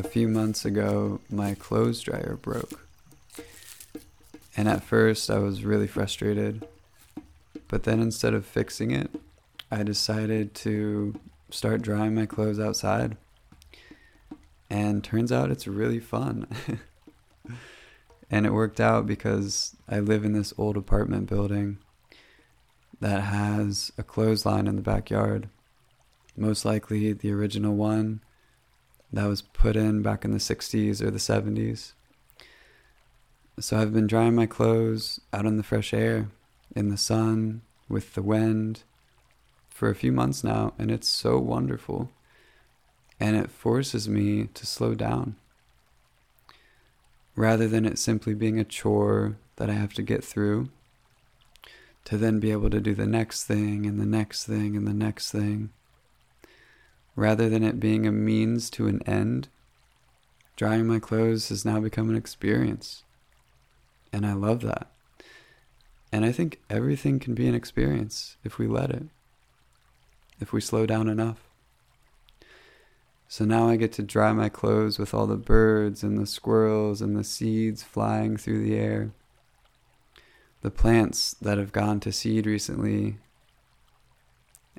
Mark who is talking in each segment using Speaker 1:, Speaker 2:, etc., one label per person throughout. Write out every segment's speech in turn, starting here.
Speaker 1: a few months ago, my clothes dryer broke. And at first, I was really frustrated. But then instead of fixing it, I decided to start drying my clothes outside. And turns out it's really fun. and it worked out because I live in this old apartment building that has a clothesline in the backyard. Most likely the original one that was put in back in the 60s or the 70s. So I've been drying my clothes out in the fresh air, in the sun, with the wind for a few months now, and it's so wonderful. And it forces me to slow down. Rather than it simply being a chore that I have to get through, to then be able to do the next thing and the next thing and the next thing rather than it being a means to an end, drying my clothes has now become an experience. And I love that. And I think everything can be an experience if we let it, if we slow down enough. So now I get to dry my clothes with all the birds and the squirrels and the seeds flying through the air. The plants that have gone to seed recently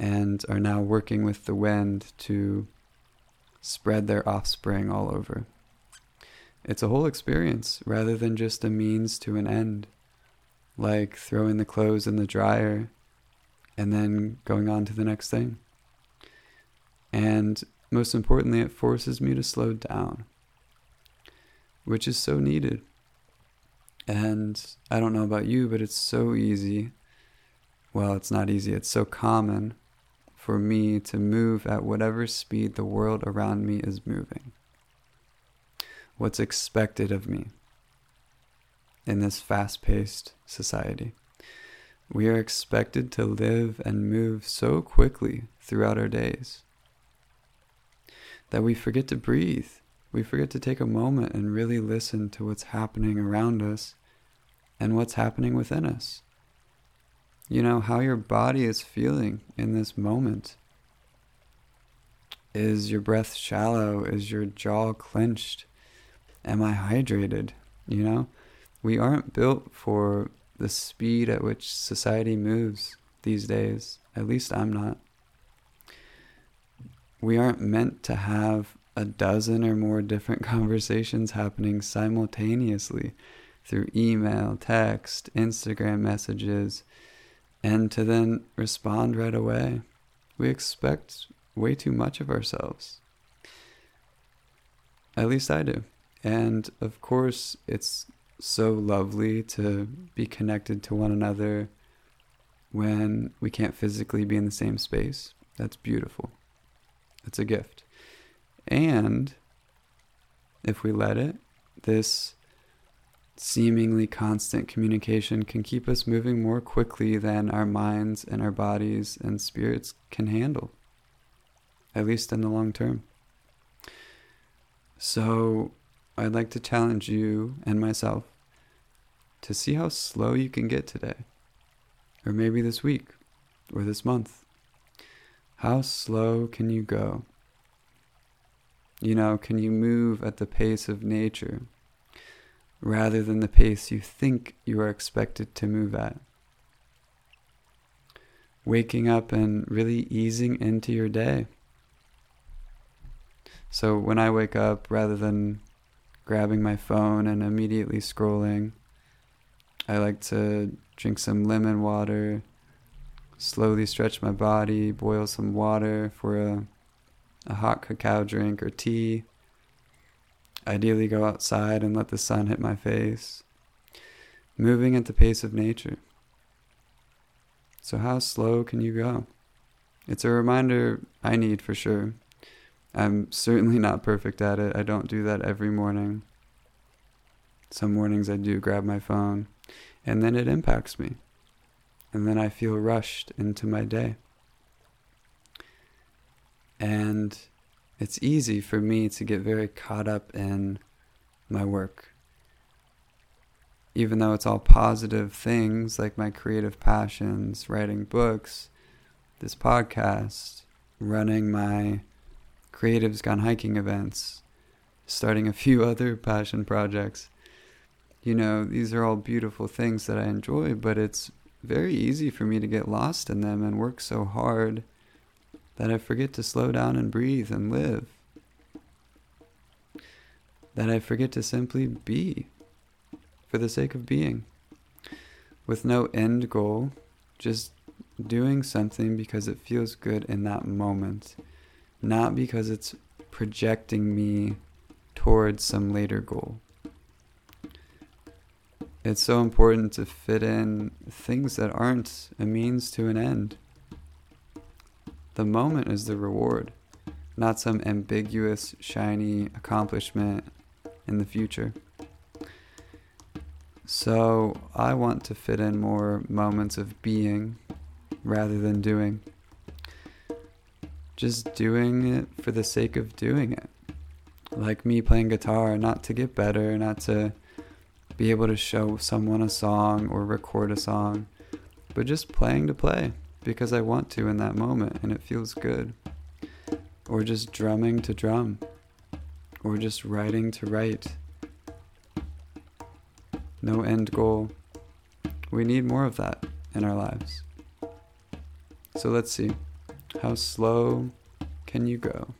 Speaker 1: and are now working with the wind to spread their offspring all over. It's a whole experience rather than just a means to an end, like throwing the clothes in the dryer and then going on to the next thing. And most importantly, it forces me to slow down, which is so needed. And I don't know about you, but it's so easy. Well, it's not easy, it's so common for me to move at whatever speed the world around me is moving. What's expected of me in this fast paced society. We are expected to live and move so quickly throughout our days that we forget to breathe. We forget to take a moment and really listen to what's happening around us and what's happening within us you know, how your body is feeling in this moment. Is your breath shallow? Is your jaw clenched? Am I hydrated? You know, we aren't built for the speed at which society moves these days. At least I'm not. We aren't meant to have a dozen or more different conversations happening simultaneously through email, text, Instagram messages, and to then respond right away. We expect way too much of ourselves. At least I do. And of course, it's so lovely to be connected to one another when we can't physically be in the same space. That's beautiful. It's a gift. And if we let it, this seemingly constant communication can keep us moving more quickly than our minds and our bodies and spirits can handle, at least in the long term. So, I'd like to challenge you and myself to see how slow you can get today, or maybe this week, or this month. How slow can you go? You know, can you move at the pace of nature? Rather than the pace you think you are expected to move at. Waking up and really easing into your day. So when I wake up, rather than grabbing my phone and immediately scrolling, I like to drink some lemon water, slowly stretch my body, boil some water for a, a hot cacao drink or tea Ideally, go outside and let the sun hit my face. Moving at the pace of nature. So, how slow can you go? It's a reminder I need for sure. I'm certainly not perfect at it. I don't do that every morning. Some mornings I do grab my phone, and then it impacts me. And then I feel rushed into my day. And it's easy for me to get very caught up in my work. Even though it's all positive things like my creative passions, writing books, this podcast, running my Creatives Gone Hiking events, starting a few other passion projects. You know, these are all beautiful things that I enjoy, but it's very easy for me to get lost in them and work so hard that I forget to slow down and breathe and live. That I forget to simply be for the sake of being. With no end goal, just doing something because it feels good in that moment, not because it's projecting me towards some later goal. It's so important to fit in things that aren't a means to an end. The moment is the reward, not some ambiguous, shiny accomplishment in the future. So I want to fit in more moments of being rather than doing. Just doing it for the sake of doing it. Like me playing guitar, not to get better, not to be able to show someone a song or record a song, but just playing to play because I want to in that moment and it feels good. Or just drumming to drum, or just writing to write. No end goal. We need more of that in our lives. So let's see. How slow can you go?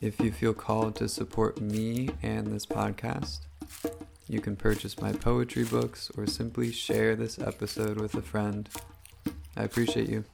Speaker 1: If you feel called to support me and this podcast, you can purchase my poetry books or simply share this episode with a friend. I appreciate you.